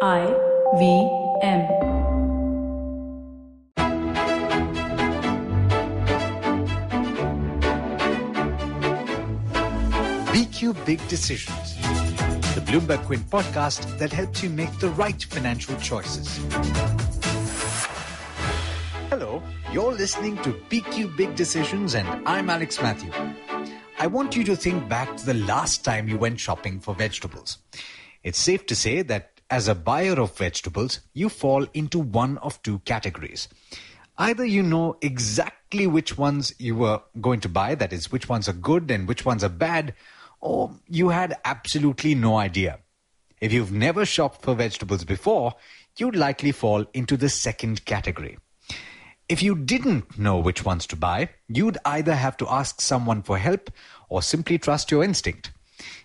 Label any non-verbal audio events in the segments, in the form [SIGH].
I V M. BQ Big Decisions, the Bloomberg Quint podcast that helps you make the right financial choices. Hello, you're listening to BQ Big Decisions, and I'm Alex Matthew. I want you to think back to the last time you went shopping for vegetables. It's safe to say that as a buyer of vegetables, you fall into one of two categories. Either you know exactly which ones you were going to buy, that is, which ones are good and which ones are bad, or you had absolutely no idea. If you've never shopped for vegetables before, you'd likely fall into the second category. If you didn't know which ones to buy, you'd either have to ask someone for help or simply trust your instinct.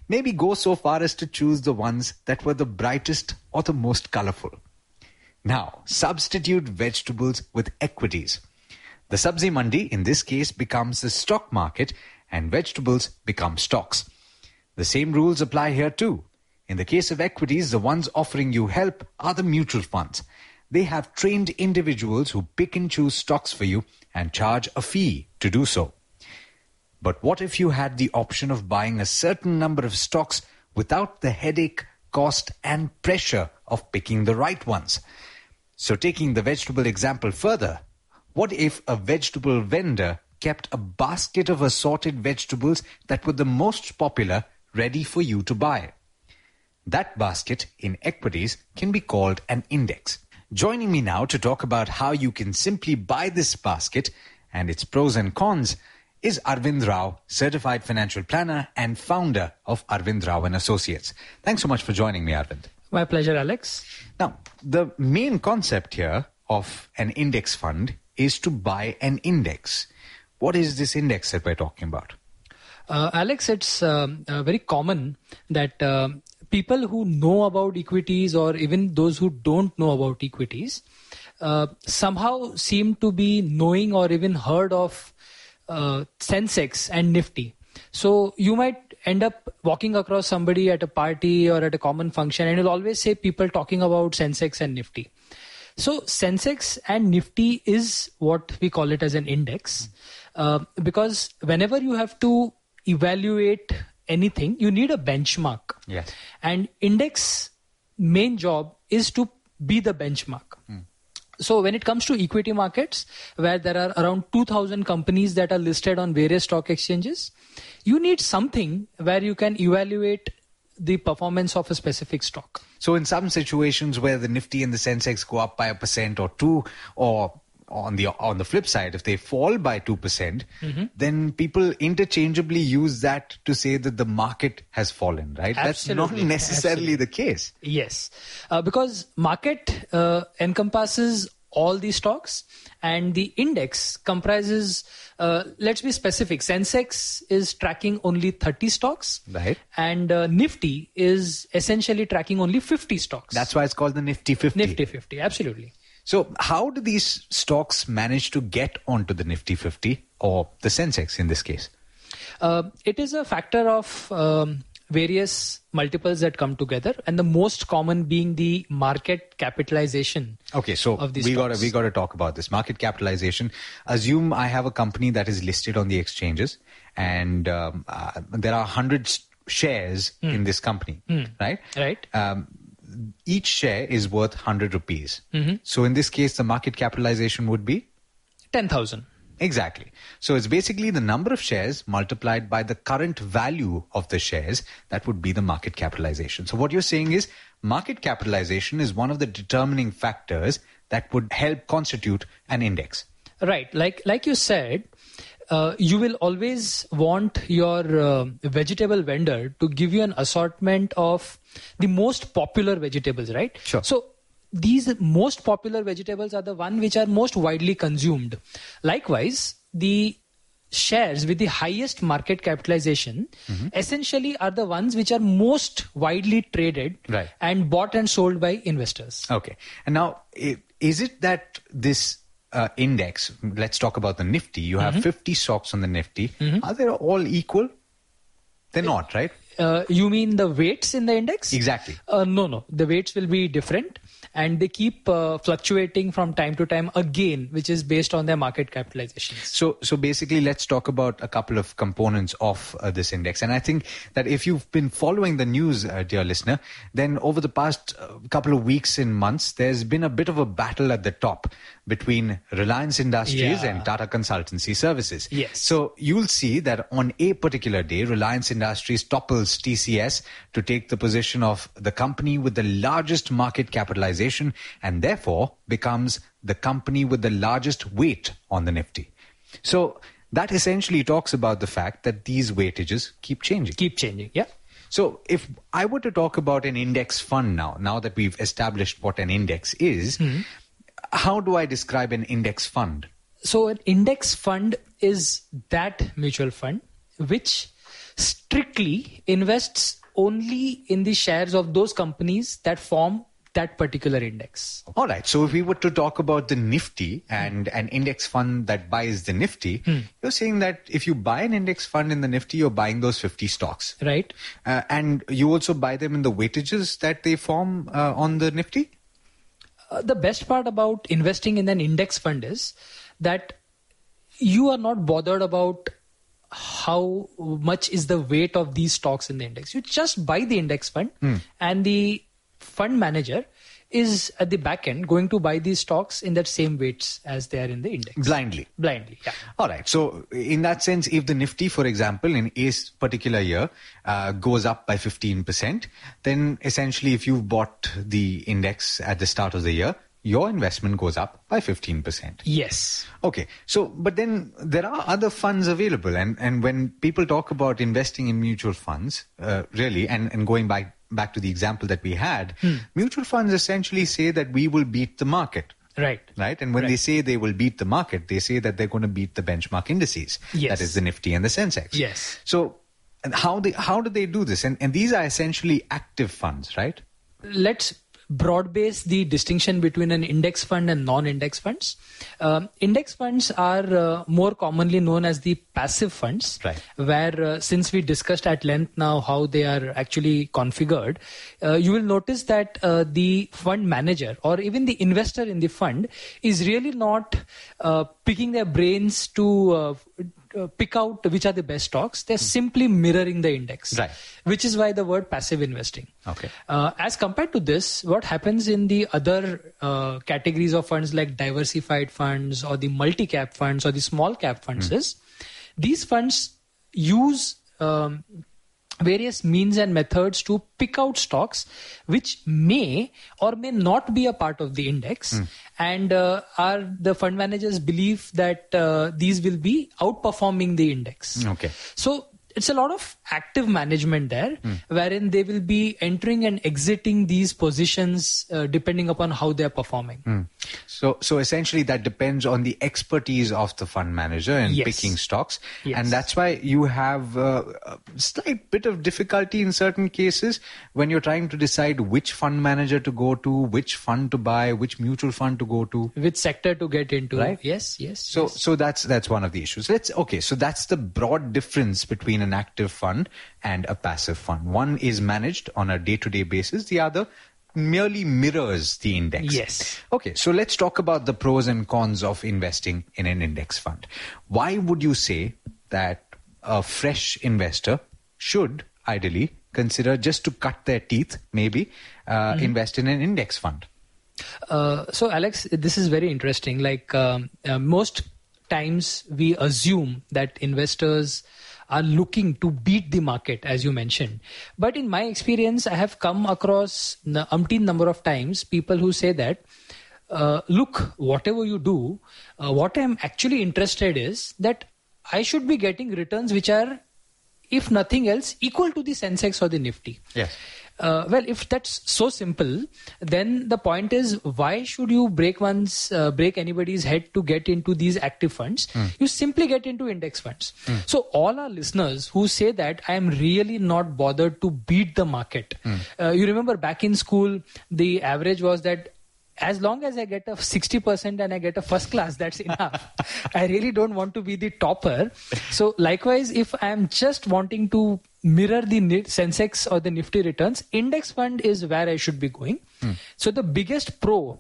Maybe go so far as to choose the ones that were the brightest or the most colorful. Now, substitute vegetables with equities. The Sabzi Mandi in this case becomes the stock market and vegetables become stocks. The same rules apply here too. In the case of equities, the ones offering you help are the mutual funds. They have trained individuals who pick and choose stocks for you and charge a fee to do so. But what if you had the option of buying a certain number of stocks without the headache, cost, and pressure of picking the right ones? So, taking the vegetable example further, what if a vegetable vendor kept a basket of assorted vegetables that were the most popular ready for you to buy? That basket in equities can be called an index. Joining me now to talk about how you can simply buy this basket and its pros and cons is Arvind Rao, certified financial planner and founder of Arvind Rao and Associates. Thanks so much for joining me, Arvind. My pleasure, Alex. Now, the main concept here of an index fund is to buy an index. What is this index that we're talking about? Uh, Alex, it's um, uh, very common that uh, people who know about equities or even those who don't know about equities uh, somehow seem to be knowing or even heard of uh, Sensex and Nifty. So you might end up walking across somebody at a party or at a common function and you'll always say people talking about Sensex and Nifty. So Sensex and Nifty is what we call it as an index uh, because whenever you have to evaluate anything, you need a benchmark. Yes. And index main job is to be the benchmark. So when it comes to equity markets, where there are around 2000 companies that are listed on various stock exchanges, you need something where you can evaluate the performance of a specific stock. So, in some situations where the Nifty and the Sensex go up by a percent or two, or on the on the flip side, if they fall by two percent, then people interchangeably use that to say that the market has fallen. Right? That's not Absolutely. [LAUGHS] necessarily the case. Yes, uh, because market uh, encompasses all the stocks, and the index comprises. Uh, let's be specific. Sensex is tracking only 30 stocks, Right. And uh, Nifty is essentially tracking only 50 stocks. That's why it's called the Nifty 50. Nifty 50. Absolutely. So, how do these stocks manage to get onto the Nifty 50 or the Sensex in this case? Uh, it is a factor of um, various multiples that come together, and the most common being the market capitalization. Okay, so of these we got to we got to talk about this market capitalization. Assume I have a company that is listed on the exchanges, and um, uh, there are hundred shares in this company, right? Hmm. Right. Um, each share is worth hundred rupees. Mm-hmm. So in this case, the market capitalization would be 10,000. Exactly. So it's basically the number of shares multiplied by the current value of the shares. That would be the market capitalization. So what you're saying is market capitalization is one of the determining factors that would help constitute an index. Right. Like like you said, uh, you will always want your uh, vegetable vendor to give you an assortment of the most popular vegetables, right? Sure. So these most popular vegetables are the one which are most widely consumed. Likewise, the shares with the highest market capitalization essentially are the ones which are most widely traded Right. and bought and sold by investors. Okay. And now, is it that this uh, index, let's talk about the Nifty, you have 50 stocks on the Nifty, are they all equal? They're not, right? Uh, you mean the weights in the index? Exactly. Uh, no, no. The weights will be different and they keep uh, fluctuating from time to time again, which is based on their market capitalizations. So, so basically, let's talk about a couple of components of uh, this index. And I think that if you've been following the news, uh, dear listener, then over the past uh, couple of weeks and months, there's been a bit of a battle at the top between Reliance Industries Yeah. and Tata Consultancy Services. Yes. So you'll see that on a particular day, Reliance Industries topples TCS to take the position of the company with the largest market capitalization and therefore becomes the company with the largest weight on the Nifty. So that essentially talks about the fact that these weightages keep changing. Keep changing. Yeah. So if I were to talk about an index fund now, now that we've established what an index is, hmm. how do I describe an index fund? So an index fund is that mutual fund which strictly invests only in the shares of those companies that form that particular index. All right. So if we were to talk about the Nifty and an index fund that buys the Nifty, you're saying that if you buy an index fund in the Nifty, you're buying those 50 stocks. Right? Uh, and you also buy them in the weightages that they form uh, on the Nifty? Uh, the best part about investing in an index fund is that you are not bothered about how much is the weight of these stocks in the index. You just buy the index fund, and the fund manager is at the back end going to buy these stocks in that same weights as they are in the index. Blindly. Blindly, yeah. All right. So, in that sense, if the Nifty, for example, in a particular year uh, goes up by 15%, then essentially, if you've bought the index at the start of the year, your investment goes up by 15%. Yes. Okay. So, but then there are other funds available. And, and when people talk about investing in mutual funds, uh, really, and, and going back, back to the example that we had, hmm. mutual funds essentially say that we will beat the market. Right. Right. And when they say they will beat the market, they say that they're going to beat the benchmark indices. Yes. That is the Nifty and the Sensex. Yes. So, and how they, how do they do this? And, and these are essentially active funds, right? let's broad base the distinction between an index fund and non-index funds. Um, index funds are uh, more commonly known as the passive funds, Right. where uh, since we discussed at length now how they are actually configured, uh, you will notice that uh, the fund manager or even the investor in the fund is really not uh, picking their brains to uh, pick out which are the best stocks. They're simply mirroring the index, Right. which is why the word passive investing. Okay. Uh, as compared to this, what happens in the other uh, categories of funds like diversified funds or the multi cap funds or the small cap funds is these funds use um, various means and methods to pick out stocks which may or may not be a part of the index. And uh, are the fund managers believe that uh, these will be outperforming the index. Okay. so it's a lot of active management there, wherein they will be entering and exiting these positions uh, depending upon how they are performing. So, so essentially that depends on the expertise of the fund manager in Yes. picking stocks. Yes. And that's why you have uh, a slight bit of difficulty in certain cases when you're trying to decide which fund manager to go to, which fund to buy, which mutual fund to go to. Which sector to get into? Right. Yes, yes. So, yes. so that's that's one of the issues. Let's okay. So that's the broad difference between an active fund and a passive fund. One is managed on a day-to-day basis. The other merely mirrors the index. Yes. Okay. So let's talk about the pros and cons of investing in an index fund. Why would you say that a fresh investor should ideally consider just to cut their teeth, maybe uh, invest in an index fund? Uh, so, Alex, this is very interesting. Like um, uh, most times, we assume that investors are looking to beat the market, as you mentioned. But in my experience, I have come across umpteen number of times people who say that. Uh, look, whatever you do, uh, what I'm actually interested is that I should be getting returns which are, if nothing else, equal to the Sensex or the Nifty. Yes. Uh, well, if that's so simple, then the point is, why should you break one's uh, break anybody's head to get into these active funds? You simply get into index funds. So all our listeners who say that I am really not bothered to beat the market. Uh, you remember back in school, the average was that as long as I get a 60% and I get a first class, that's enough. [LAUGHS] I really don't want to be the topper. So likewise, if I'm just wanting to mirror the Sensex or the Nifty returns, index fund is where I should be going. Hmm. So the biggest pro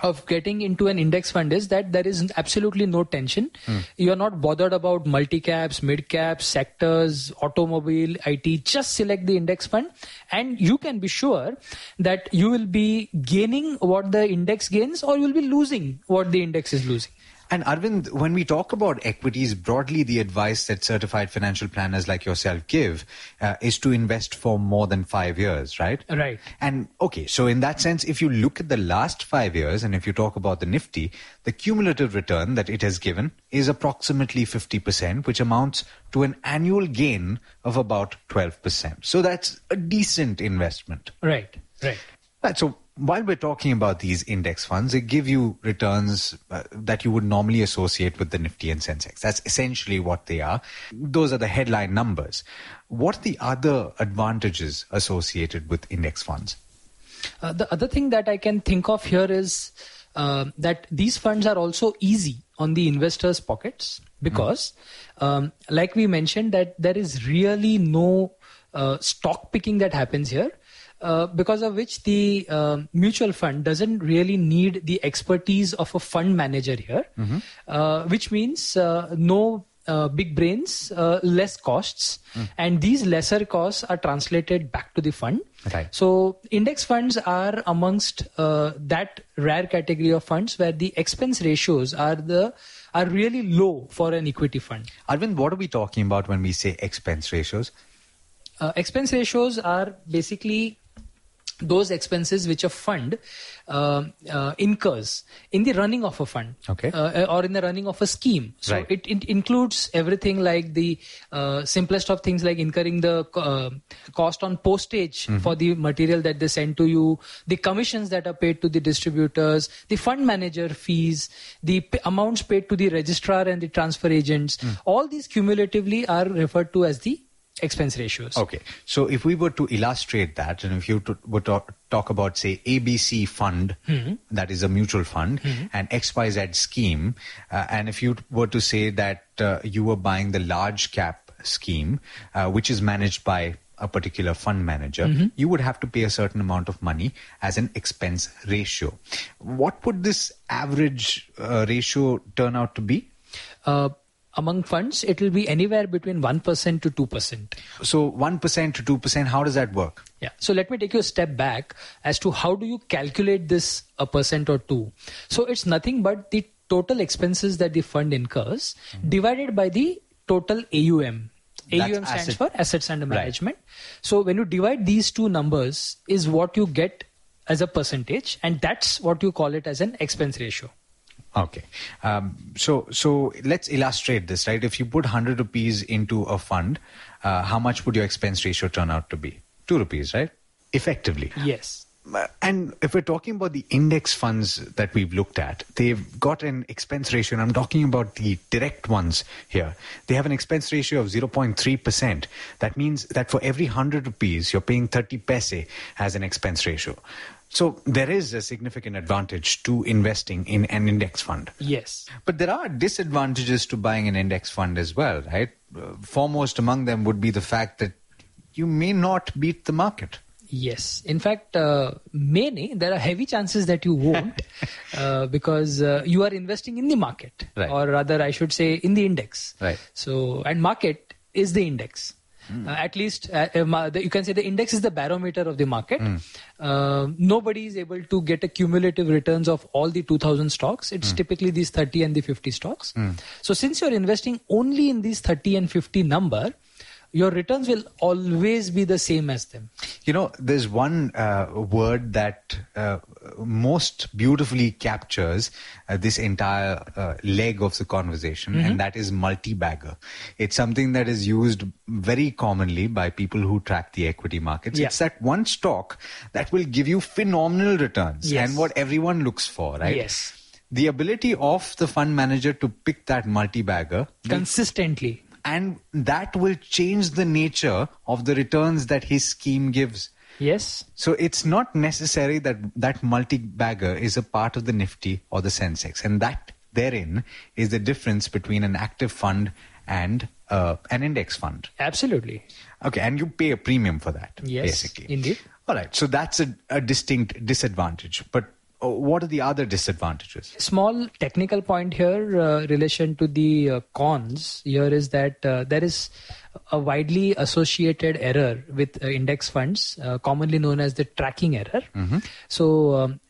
of getting into an index fund is that there is absolutely no tension. Hmm. You are not bothered about multi caps, mid caps, sectors, automobile, IT. Just select the index fund, and you can be sure that you will be gaining what the index gains, or you will be losing what the index is losing. And Arvind, when we talk about equities, broadly the advice that certified financial planners like yourself give uh, is to invest for more than five years, right? Right. And okay, so in that sense, if you look at the last five years and if you talk about the Nifty, the cumulative return that it has given is approximately 50%, which amounts to an annual gain of about 12%. So that's a decent investment. Right. Right. Right, so while we're talking about these index funds, they give you returns uh, that you would normally associate with the Nifty and Sensex. That's essentially what they are. Those are the headline numbers. What are the other advantages associated with index funds? Uh, the other thing that I can think of here is uh, that these funds are also easy on the investors' pockets because, um, like we mentioned, that there is really no uh, stock picking that happens here. Uh, because of which the um mutual fund doesn't really need the expertise of a fund manager here, uh, which means uh, no uh, big brains, uh, less costs, and these lesser costs are translated back to the fund. Right. So index funds are amongst uh, that rare category of funds where the expense ratios are the are really low for an equity fund. Arvind, what are we talking about when we say expense ratios? Uh, expense ratios are basically those expenses which a fund uh, uh, incurs in the running of a fund Okay. uh, or in the running of a scheme so Right. it, it includes everything like the uh, simplest of things like incurring the uh, cost on postage for the material that they send to you the commissions that are paid to the distributors the fund manager fees the p- amounts paid to the registrar and the transfer agents all these cumulatively are referred to as the expense ratios. Okay, so if we were to illustrate that, and if you to, were to talk about, say, ABC fund, that is a mutual fund, and XYZ scheme, uh, and if you were to say that uh, you were buying the large cap scheme, uh, which is managed by a particular fund manager, you would have to pay a certain amount of money as an expense ratio. What would this average uh, ratio turn out to be? Among funds, it will be anywhere between 1% to 2%. So 1% to 2%, how does that work? Yeah. So let me take you a step back as to how do you calculate this a percent or two. So it's nothing but the total expenses that the fund incurs mm-hmm. divided by the total AUM. That's AUM stands asset- for assets under management. Right. management. So when you divide these two numbers is what you get as a percentage and that's what you call it as an expense ratio. Okay. Um, so so let's illustrate this, right? If you put 100 rupees into a fund, uh, how much would your expense ratio turn out to be? 2 rupees, right? Effectively. Yes. Uh, And if we're talking about the index funds that we've looked at, they've got an expense ratio, and I'm talking about the direct ones here. They have an expense ratio of 0.3%. That means that for every 100 rupees, you're paying 30 paise as an expense ratio. So there is a significant advantage to investing in an index fund. Yes. But there are disadvantages to buying an index fund as well, right? Uh, foremost among them would be the fact that you may not beat the market. Yes. In fact, uh, many, there are heavy chances that you won't [LAUGHS] uh, because uh, you are investing in the market. Right. Or rather, I should say, in the index. Right. So, and market is the index. Uh, at least uh, uh, you can say the index is the barometer of the market. Uh, nobody is able to get a cumulative returns of all the 2000 stocks. It's typically these 30 and the 50 stocks. So since you're investing only in these 30 and 50 number, your returns will always be the same as them. You know, there's one uh, word that uh, most beautifully captures uh, this entire uh, leg of the conversation, and that is multi-bagger. It's something that is used very commonly by people who track the equity markets. Yeah. It's that one stock that will give you phenomenal returns Yes. and what everyone looks for, right? Yes. The ability of the fund manager to pick that multi-bagger Consistently. And that will change the nature of the returns that his scheme gives. Yes. So it's not necessary that that multi-bagger is a part of the Nifty or the Sensex, and that therein is the difference between an active fund and uh, an index fund. Absolutely. Okay, and you pay a premium for that, Yes, basically. indeed. All right, so that's a, a distinct disadvantage. But what are the other disadvantages? Small technical point here, uh, relation to the uh, cons here is that uh, there is a widely associated error with uh, index funds, uh, commonly known as the tracking error. So, um,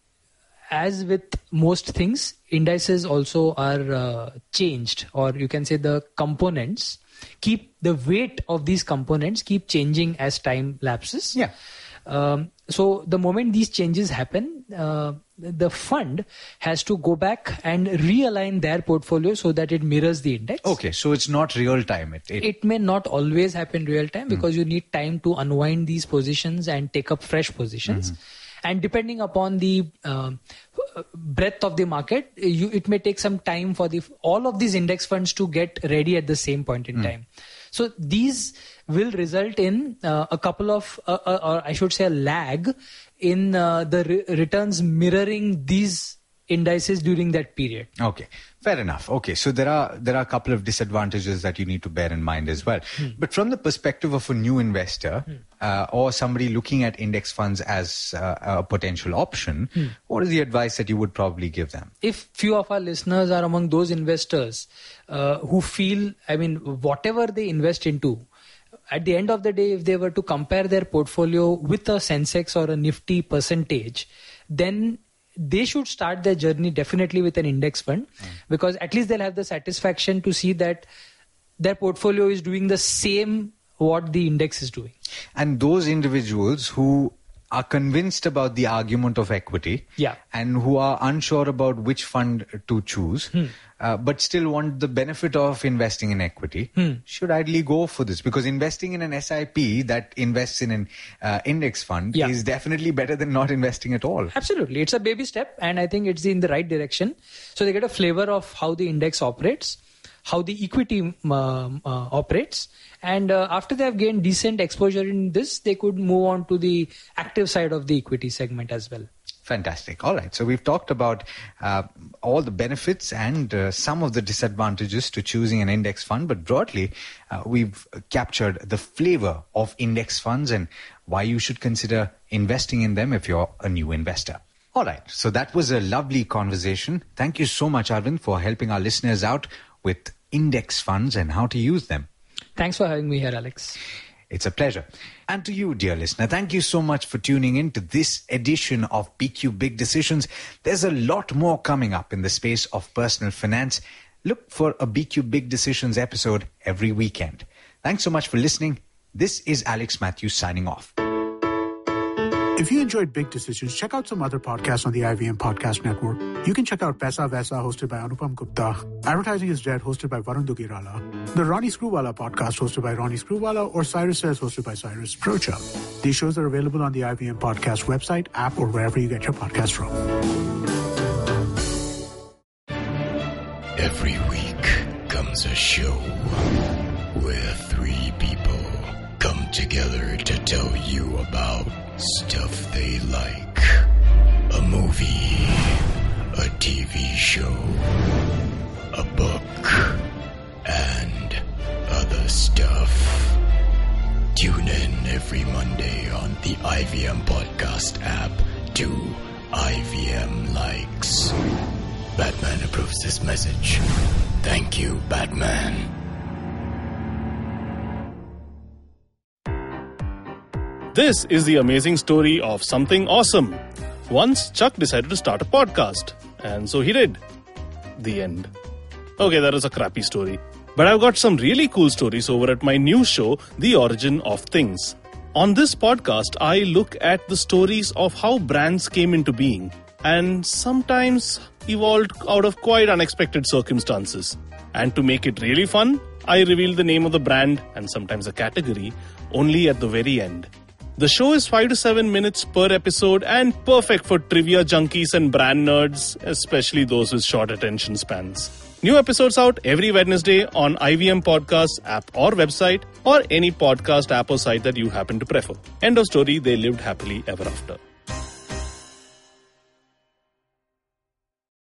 as with most things, indices also are uh, changed, or you can say the components keep the weight of these components keep changing as time lapses. Yeah. Um, so the moment these changes happen, uh, the fund has to go back and realign their portfolio so that it mirrors the index. Okay, so it's not real time. It, it, It may not always happen real time because you need time to unwind these positions and take up fresh positions. And depending upon the um, breadth of the market, you, it may take some time for the all of these index funds to get ready at the same point in time. So these will result in uh, a couple of, uh, uh, or I should say, a lag in uh, the re- returns mirroring these indices during that period. Okay, fair enough. Okay, so there are there are a couple of disadvantages that you need to bear in mind as well. But from the perspective of a new investor uh, or somebody looking at index funds as uh, a potential option, what is the advice that you would probably give them? if few of our listeners are among those investors uh, who feel i mean whatever they invest into at the end of the day if they were to compare their portfolio with a sensex or a nifty percentage then they should start their journey definitely with an index fund hmm. because at least they'll have the satisfaction to see that their portfolio is doing the same what the index is doing. And those individuals who are convinced about the argument of equity Yeah. and who are unsure about which fund to choose, uh, but still want the benefit of investing in equity, should ideally go for this because investing in an SIP that invests in an uh, index fund Yeah. is definitely better than not investing at all. Absolutely. It's a baby step, and I think it's in the right direction. So they get a flavor of how the index operates, how the equity um, uh, operates, and uh, after they have gained decent exposure in this, they could move on to the active side of the equity segment as well. Fantastic. All right. So we've talked about uh, all the benefits and uh, some of the disadvantages to choosing an index fund, but broadly, uh, we've captured the flavor of index funds and why you should consider investing in them if you're a new investor. All right. So that was a lovely conversation. Thank you so much, Arvind, for helping our listeners out with index funds and how to use them. Thanks for having me here, Alex. It's a pleasure. And to you, dear listener, thank you so much for tuning in to this edition of BQ Big Decisions. There's a lot more coming up in the space of personal finance. Look for a BQ Big Decisions episode every weekend. Thanks so much for listening. This is Alex Matthews signing off. If you enjoyed Big Decisions, check out some other podcasts on the IVM Podcast Network. You can check out Paisa Vaisa, hosted by Anupam Gupta, Advertising is Dead, hosted by Varun Duggirala, the Ronnie Screwvala podcast, hosted by Ronnie Screwvala, or Cyrus Says, hosted by Cyrus Broacha. These shows are available on the IVM Podcast website, app, or wherever you get your podcast from. Every week comes a show show, a book, and other stuff. Tune in every Monday on the IVM Podcast app to IVM Likes. Batman approves this message. Thank you, Batman. This is the amazing story of something awesome. Once Chuck decided to start a podcast, and so he did. The end. Okay, that was a crappy story. But I've got some really cool stories over at my new show, The Origin of Things. On this podcast, I look at the stories of how brands came into being and sometimes evolved out of quite unexpected circumstances. And to make it really fun, I reveal the name of the brand and sometimes a category only at the very end. The show is 5 to 7 minutes per episode and perfect for trivia junkies and brand nerds, especially those with short attention spans. New episodes out every Wednesday on IVM Podcast app or website or any podcast app or site that you happen to prefer. End of story, they lived happily ever after.